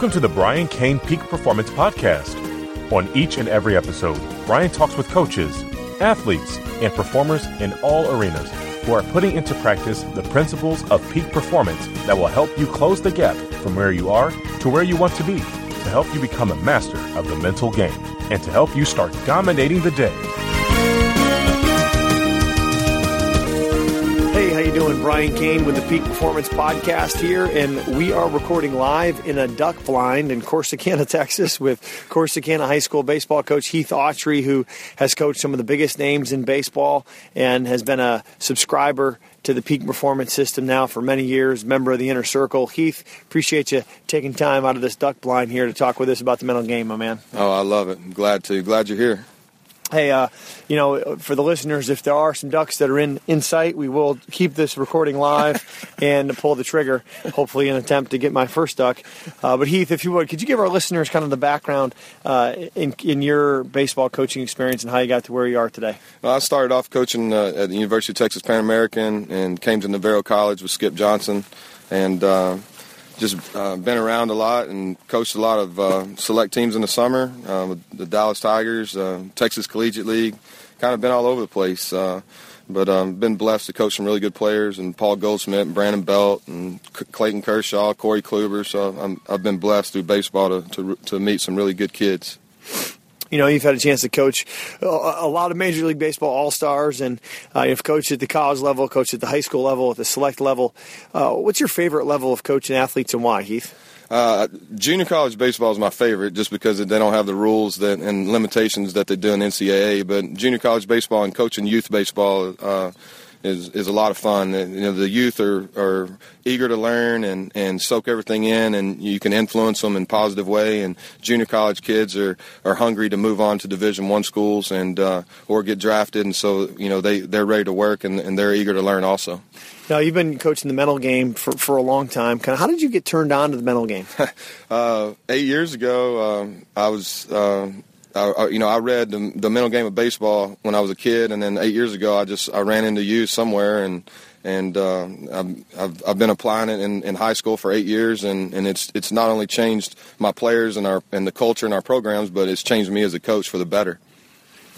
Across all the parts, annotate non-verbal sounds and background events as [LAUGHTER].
Welcome to the Brian Cain Peak Performance Podcast. On each and every episode, Brian talks with coaches, athletes, and performers in all arenas who are putting into practice the principles of peak performance that will help you close the gap from where you are to where you want to be, to help you become a master of the mental game, and to help you start dominating the day. How doing? Brian Cain with the Peak Performance Podcast here, and we are recording live in a duck blind in Corsicana, [LAUGHS] Texas, with Corsicana High School baseball coach Heath Autrey, who has coached some of the biggest names in baseball and has been a subscriber to the Peak Performance System now for many years, member of the Inner Circle. Heath, appreciate you taking time out of this duck blind here to talk with us about the mental game, my man. Oh, I love it. I'm glad to. Glad you're here. Hey, uh, you know, for the listeners, if there are some ducks that are in, in sight, we will keep this recording live [LAUGHS] and pull the trigger, hopefully, in an attempt to get my first duck. Uh, but Heath, if you would, could you give our listeners kind of the background uh, in, in your baseball coaching experience and how you got to where you are today? Well, I started off coaching uh, at the University of Texas Pan American and came to Navarro College with Skip Johnson, and uh, just uh, been around a lot and coached a lot of uh, select teams in the summer uh, the Dallas Tigers, uh, Texas Collegiate League. Kind of been all over the place, uh, but um, been blessed to coach some really good players and Paul Goldschmidt and Brandon Belt and C- Clayton Kershaw, Corey Kluber. So I'm, I've been blessed through baseball to, to to meet some really good kids you know, you've had a chance to coach a lot of Major League Baseball All Stars, and uh, you've coached at the college level, coached at the high school level, at the select level. Uh, what's your favorite level of coaching athletes, and why, Heath? Uh, junior college baseball is my favorite, just because they don't have the rules that and limitations that they do in NCAA. But junior college baseball and coaching youth baseball uh, is is a lot of fun. You know, the youth are, are eager to learn and, and soak everything in, and you can influence them in a positive way. And junior college kids are, are hungry to move on to Division One schools and uh, or get drafted, and so you know they they're ready to work and, and they're eager to learn also. Now you've been coaching the mental game for, for a long time. Kind of, how did you get turned on to the mental game? [LAUGHS] uh, eight years ago, um, I was uh, I, you know, I read the, the mental game of baseball when I was a kid, and then eight years ago, I just I ran into you somewhere, and and uh, I've, I've been applying it in, in high school for eight years, and, and it's it's not only changed my players and our and the culture in our programs, but it's changed me as a coach for the better.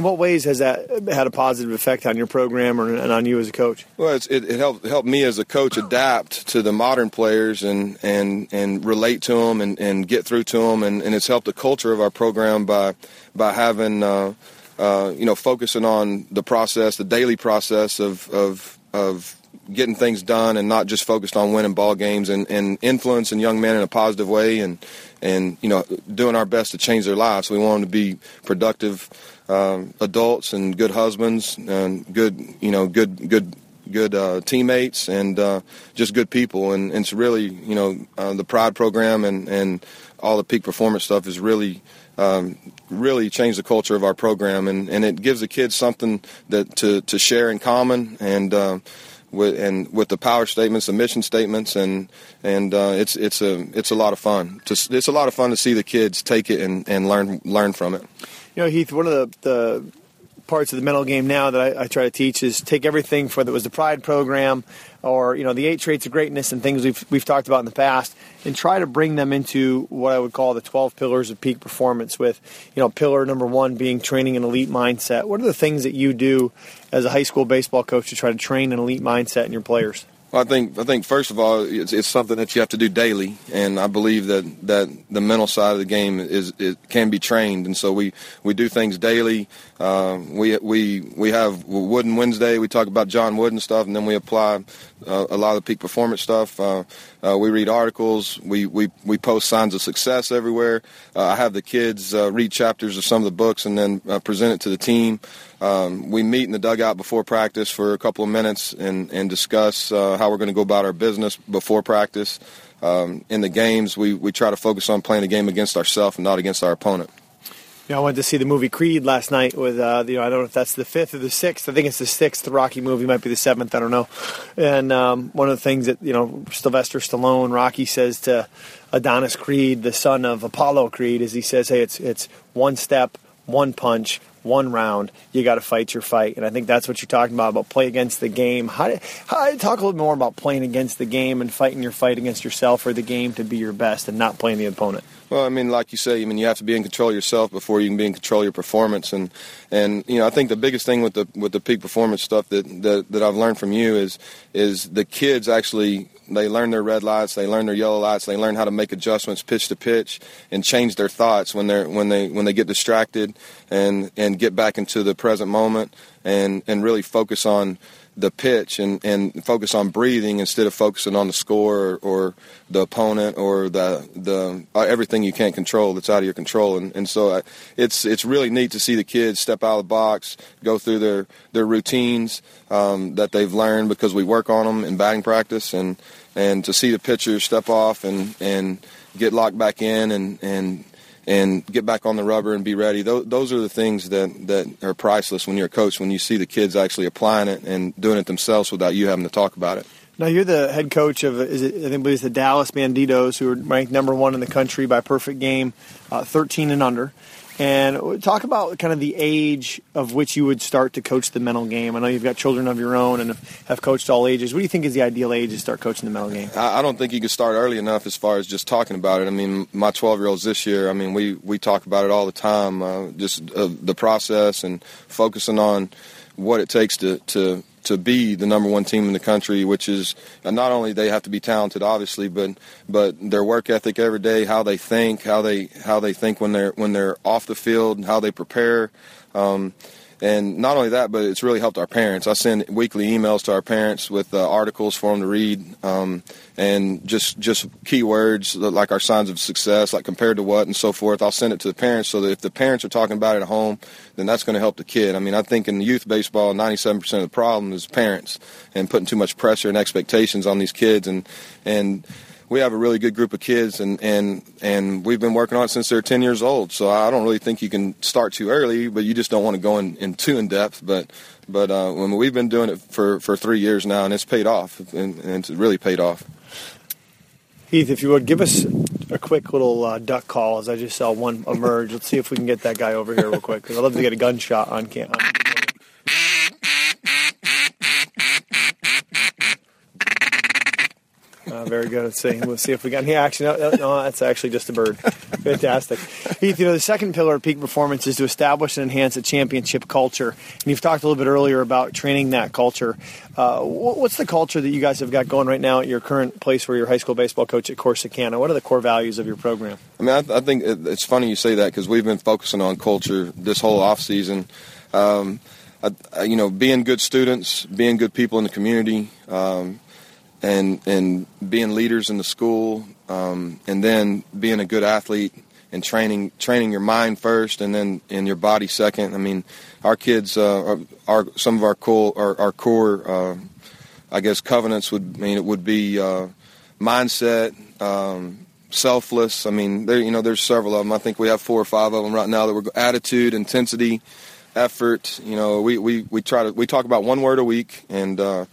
In what ways has that had a positive effect on your program or, and on you as a coach? Well, it, it helped helped me as a coach adapt to the modern players and and, and relate to them and, and get through to them, and, and it's helped the culture of our program by by having uh, uh, you know focusing on the process, the daily process of of of getting things done and not just focused on winning ball games and, and influencing young men in a positive way and and you know doing our best to change their lives. We want them to be productive um, adults and good husbands and good you know good good good uh, teammates and uh, just good people and, and it's really you know uh, the pride program and and all the peak performance stuff is really um, really changed the culture of our program and, and it gives the kids something that to, to share in common and uh, with and with the power statements, the mission statements, and and uh, it's it's a it's a lot of fun. To, it's a lot of fun to see the kids take it and, and learn learn from it. You know, Heath, one of the, the parts of the mental game now that I, I, try to teach is take everything for that was the Pride program or you know the eight traits of greatness and things we've we've talked about in the past, and try to bring them into what I would call the twelve pillars of peak performance. With you know pillar number one being training an elite mindset. What are the things that you do as a high school baseball coach to try to train an elite mindset in your players? Well, I think I think first of all, it's, it's, something that you have to do daily, and I believe that, that the mental side of the game is it can be trained, and so we, we do things daily. Uh, we we we have Wooden Wednesday. We talk about John Wooden stuff, and then we apply uh, a lot of the peak performance stuff. Uh, uh we read articles. We, we we post signs of success everywhere. Uh, I have the kids uh, read chapters of some of the books and then present it to the team. Um, we meet in the dugout before practice for a couple of minutes and, and discuss uh, how we're going to go about our business before practice. Um, in the games, we, we try to focus on playing the game against ourselves and not against our opponent. You know, I went to see the movie Creed last night with, uh, you know, I don't know if that's the fifth or the sixth. I think it's the sixth Rocky movie, might be the seventh, I don't know. And um, one of the things that, you know, Sylvester Stallone, Rocky says to Adonis Creed, the son of Apollo Creed, is he says, hey, it's, it's one step – one punch, one round. You got to fight your fight, and I think that's what you're talking about about play against the game. How do, how do talk a little more about playing against the game and fighting your fight against yourself or the game to be your best and not playing the opponent. Well, I mean, like you say, I mean, you have to be in control of yourself before you can be in control of your performance. And and you know, I think the biggest thing with the with the peak performance stuff that that, that I've learned from you is is the kids actually they learn their red lights, they learn their yellow lights, they learn how to make adjustments pitch to pitch and change their thoughts when they're when they when they get distracted and and get back into the present moment and and really focus on the pitch and, and focus on breathing instead of focusing on the score or, or the opponent or the the uh, everything you can't control that's out of your control. And, and so I, uh, it's it's really neat to see the kids step out of the box go through their their routines um, that they've learned because we work on them in batting practice and and to see the pitchers step off and and get locked back in and and and get back on the rubber and be ready. Those, are the things that, that are priceless when you're a coach, when you see the kids actually applying it and doing it themselves without you having to talk about it. Now you're the head coach of is it, I think it's the Dallas Banditos, who are ranked number one in the country by perfect game, uh, 13 and under. And talk about kind of the age of which you would start to coach the mental game. I know you've got children of your own and have coached all ages. What do you think is the ideal age to start coaching the mental game? I don't think you can start early enough as far as just talking about it. I mean, my 12 year olds this year, I mean, we, we talk about it all the time, uh, just uh, the process and focusing on what it takes to, to to be the number one team in the country, which is not only they have to be talented, obviously, but but their work ethic every day, how they think, how they how they think when they're when they're off the field, how they prepare. Um, and not only that, but it's really helped our parents. I send weekly emails to our parents with uh, articles for them to read, um, and just just keywords like our signs of success, like compared to what and so forth. I'll send it to the parents so that if the parents are talking about it at home, then that's going to help the kid. I mean, I think in youth baseball, 97% of the problem is parents and putting too much pressure and expectations on these kids, and and we have a really good group of kids, and, and, and we've been working on it since they're 10 years old. So I don't really think you can start too early, but you just don't want to go in, in too in depth. But but uh, when we've been doing it for, for three years now, and it's paid off, and, and it's really paid off. Heath, if you would give us a quick little uh, duck call as I just saw one emerge. Let's see if we can get that guy over here real quick because I'd love to get a gunshot on camera. Very good. Let's see. We'll see if we got any action. No, no, that's actually just a bird. Fantastic. Heath, you know, the second pillar of peak performance is to establish and enhance a championship culture. And you've talked a little bit earlier about training that culture. Uh, what's the culture that you guys have got going right now at your current place where you're high school baseball coach at Corsicana? What are the core values of your program? I mean, I, I think it's funny you say that because we've been focusing on culture this whole off season. Um, I, you know, being good students, being good people in the community, um, and and being leaders in the school, um, and then being a good athlete and training training your mind first, and then in your body second. I mean, our kids uh, are, are, some of our core our, our core uh, I guess covenants would I mean it would be uh, mindset. Um, selfless. I mean, there you know, there's several of them. I think we have four or five of them right now that we're attitude, intensity, effort. You know, we, we, we try to we talk about one word a week, and uh,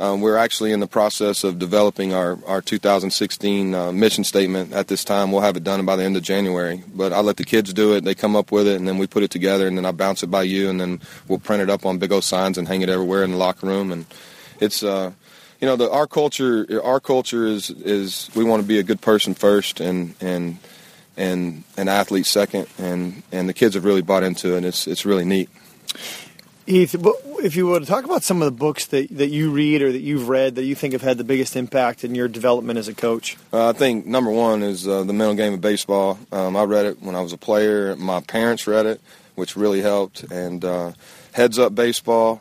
um, we're actually in the process of developing our, our 2016 uh, mission statement at this time. We'll have it done by the end of January. But I let the kids do it. They come up with it, and then we put it together, and then I bounce it by you, and then we'll print it up on big old signs and hang it everywhere in the locker room. And it's, uh, you know, the, our culture. Our culture is is we want to be a good person first, and and and an athlete second, and and the kids have really bought into it. It's it's really neat. Heath, if you would talk about some of the books that, that you read or that you've read that you think have had the biggest impact in your development as a coach. Uh, I think number one is uh, the mental game of baseball. Um, I read it when I was a player. My parents read it, which really helped. And uh, Heads Up Baseball,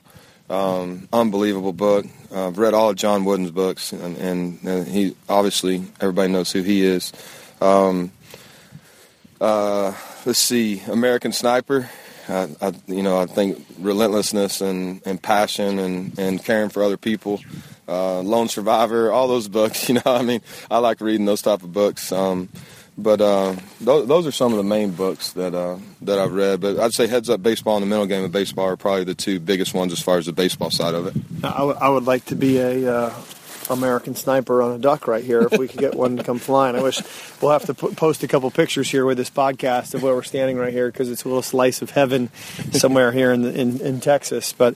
um, unbelievable book. I've read all of John Wooden's books, and, and, and he obviously everybody knows who he is. Um, uh, let's see, American Sniper. I, I, you know, I think relentlessness and, and passion and, and caring for other people, uh, Lone Survivor, all those books. [LAUGHS] You know, I mean, I like reading those type of books. Um, but uh, those, those are some of the main books that uh, that I've read. But I'd say Heads Up Baseball and the Mental Game of Baseball are probably the two biggest ones as far as the baseball side of it. I, w- I would like to be a uh, American sniper on a duck right here. If we could get one to come flying, I wish we'll have to post a couple pictures here with this podcast of where we're standing right here because it's a little slice of heaven somewhere here in, the, in in Texas. But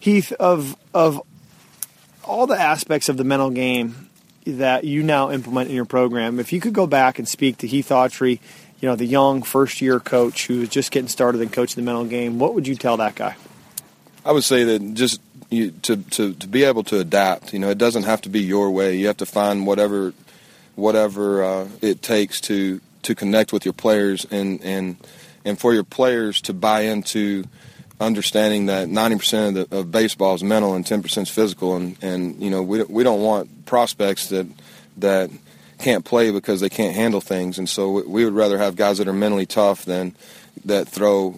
Heath, of of all the aspects of the mental game that you now implement in your program, if you could go back and speak to Heath Autrey, you know, the young first year coach who was just getting started in coaching the mental game, what would you tell that guy? I would say that just you, to, to, to be able to adapt, you know, it doesn't have to be your way. You have to find whatever whatever uh, it takes to to connect with your players and and and for your players to buy into understanding that 90% of, the, of baseball is mental and 10% is physical and and you know we we don't want prospects that that can't play because they can't handle things and so we, we would rather have guys that are mentally tough than that throw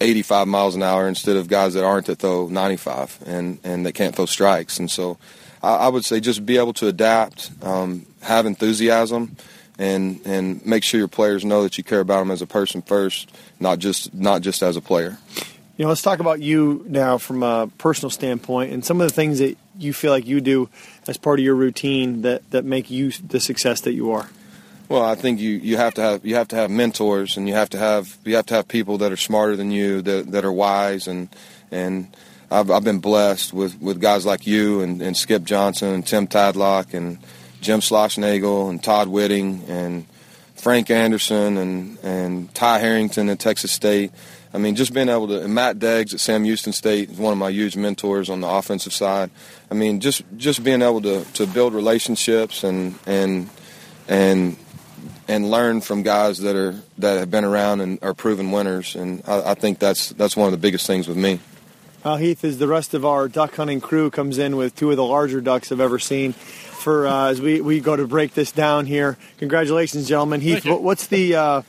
85 miles an hour instead of guys that aren't that throw 95 and and they can't throw strikes. And so I, I would say just be able to adapt, um, have enthusiasm, and and make sure your players know that you care about them as a person first, not just not just as a player. You know, let's talk about you now from a personal standpoint and some of the things that you feel like you do as part of your routine that, that make you the success that you are. Well, I think you, you have to have you have to have mentors, and you have to have you have to have people that are smarter than you, that that are wise, and and I've, I've been blessed with, with guys like you and, and Skip Johnson and Tim Tadlock and Jim Schlossnagle and Todd Whitting and Frank Anderson and and Ty Harrington at Texas State. I mean, just being able to and Matt Deggs at Sam Houston State is one of my huge mentors on the offensive side. I mean, just just being able to, to build relationships and and and and learn from guys that are that have been around and are proven winners. And I, I think that's that's one of the biggest things with me. Uh, Heath, as the rest of our duck hunting crew comes in with two of the larger ducks I've ever seen, for uh, as we, we go to break this down here. Congratulations, gentlemen. Heath, what's the uh,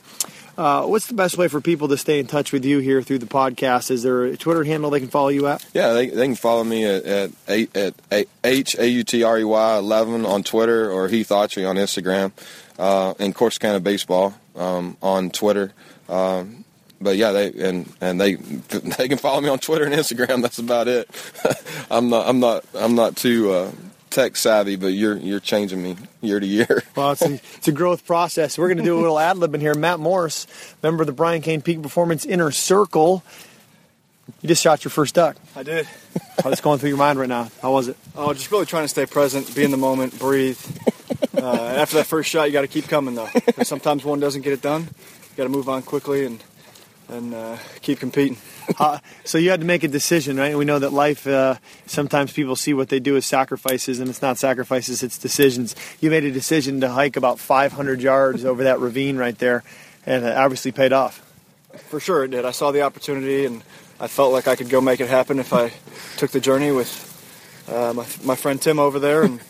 uh, what's the best way for people to stay in touch with you here through the podcast? Is there a Twitter handle they can follow you at? Yeah, they, they can follow me at at, at, at H A U T R E Y eleven on Twitter or Heath Autrey on Instagram uh, and Corsicana Baseball um, on Twitter. Um, but yeah, they and and they [LAUGHS] they can follow me on Twitter and Instagram. That's about it. [LAUGHS] I'm not I'm not I'm not too uh, tech savvy, but you're you're changing me year to year. [LAUGHS] well, it's a, it's a growth process. We're going to do a little ad lib in here. Matt Morris, member of the Brian Cain Peak Performance Inner Circle. You just shot your first duck. I did. How's going through your mind right now? How was it? Oh, just really trying to stay present, be in the moment, breathe. [LAUGHS] Uh, after that first shot, you got to keep coming though. Sometimes one doesn't get it done. You got to move on quickly and and uh, keep competing. [LAUGHS] uh, so you had to make a decision, right? We know that life. Uh, sometimes people see what they do as sacrifices, and it's not sacrifices; it's decisions. You made a decision to hike about 500 yards over that ravine right there, and it obviously paid off. For sure, it did. I saw the opportunity, and I felt like I could go make it happen if I took the journey with uh, my my friend Tim over there, and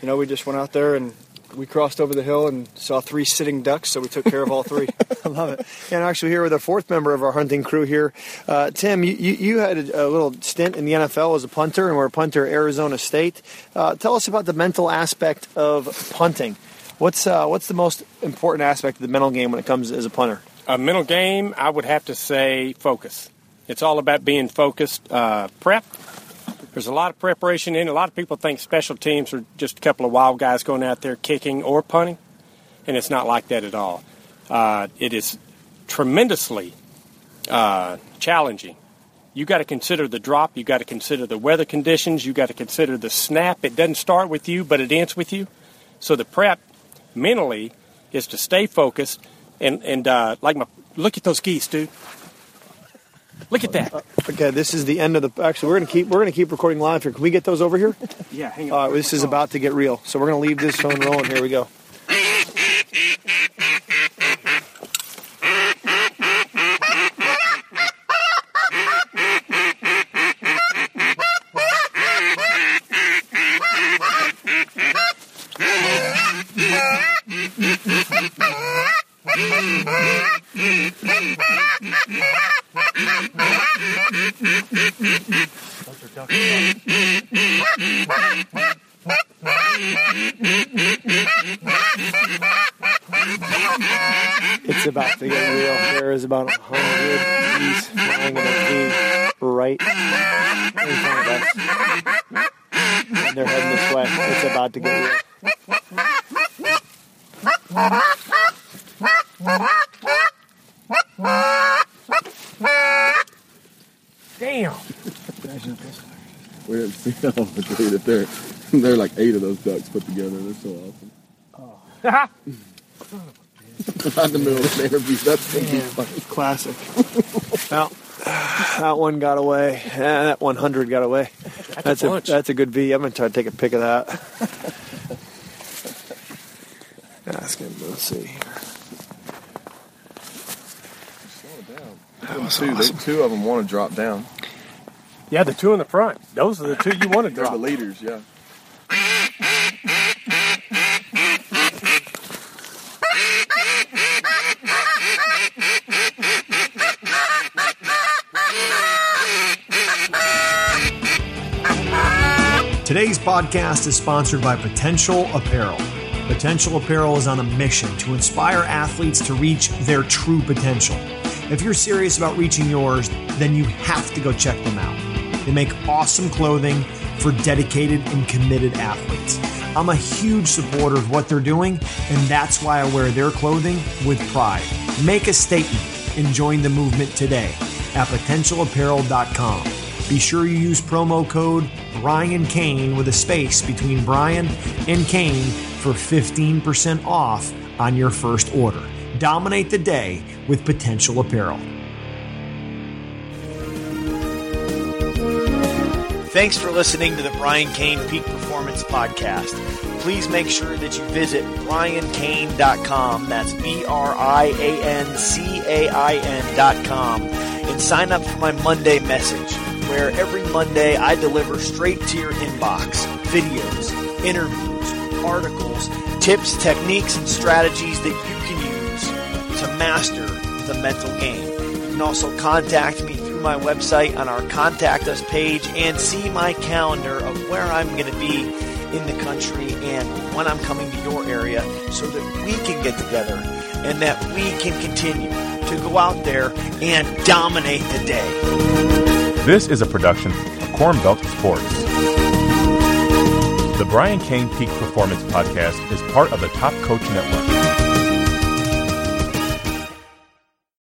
you know we just went out there and we crossed over the hill and saw three sitting ducks, so we took care of all three. [LAUGHS] I love it. And actually, here with a fourth member of our hunting crew here, uh, Tim. You, you, had a, a, little stint in the NFL as a punter, and we're a punter at Arizona State. Uh, tell us about the mental aspect of punting. What's uh, what's the most important aspect of the mental game when it comes as a punter? A mental game, I would have to say, focus. It's all about being focused. Uh, prep, there's a lot of preparation in. A lot of people think special teams are just a couple of wild guys going out there kicking or punting, and it's not like that at all. Uh, it is tremendously uh, challenging. You got to consider the drop. You got to consider the weather conditions. You got to consider the snap. It doesn't start with you, but it ends with you. So the prep mentally is to stay focused and and uh, like my look at those geese, dude. Look at that. Okay, this is the end of the. Actually, we're gonna keep we're gonna keep recording live here. Can we get those over here? Yeah, hang on. Uh, this is about to get real, so we're gonna leave this phone rolling. Here we go. About a hundred geese flying in a V right in front of us. And they're heading this way. It's It's about to get Damn. We didn't [LAUGHS] see that on the day that they're they're like eight of those ducks put together. They're so awesome. Not [LAUGHS] in the middle of an interview. That's gonna be fun. Classic. well, that one got away. Eh, that 100 got away. That's, a a, bunch. that's a good V. I'm gonna try to take a pic of that. Ask him. Let's see. That was two, they, two of them want to drop down. Yeah, the two in the front. Those are the two you want to They're drop. the leaders, yeah. Today's podcast is sponsored by Potential Apparel. Potential Apparel is on a mission to inspire athletes to reach their true potential. If you're serious about reaching yours, then you have to go check them out. They make awesome clothing for dedicated and committed athletes. I'm a huge supporter of what they're doing, and that's why I wear their clothing with pride. Make a statement and join the movement today at potentialapparel.com. Be sure you use promo code Brian Cain with a space between Brian and Cain for 15% off on your first order. Dominate the day with Potential Apparel. Thanks for listening to the Brian Cain Peak Performance Podcast. Please make sure that you visit briancain.com. That's B R I A N C A I N.com. And sign up for my Monday message, where every Monday I deliver straight to your inbox videos, interviews, articles, tips, techniques, and strategies that you can use to master the mental game. You can also contact me through my website on our Contact Us page and see my calendar of where I'm going to be in the country and when I'm coming to your area so that we can get together and that we can continue to go out there and dominate the day. This is a production of Corn Belt Sports. The Brian Cain Peak Performance Podcast is part of the Top Coach Network.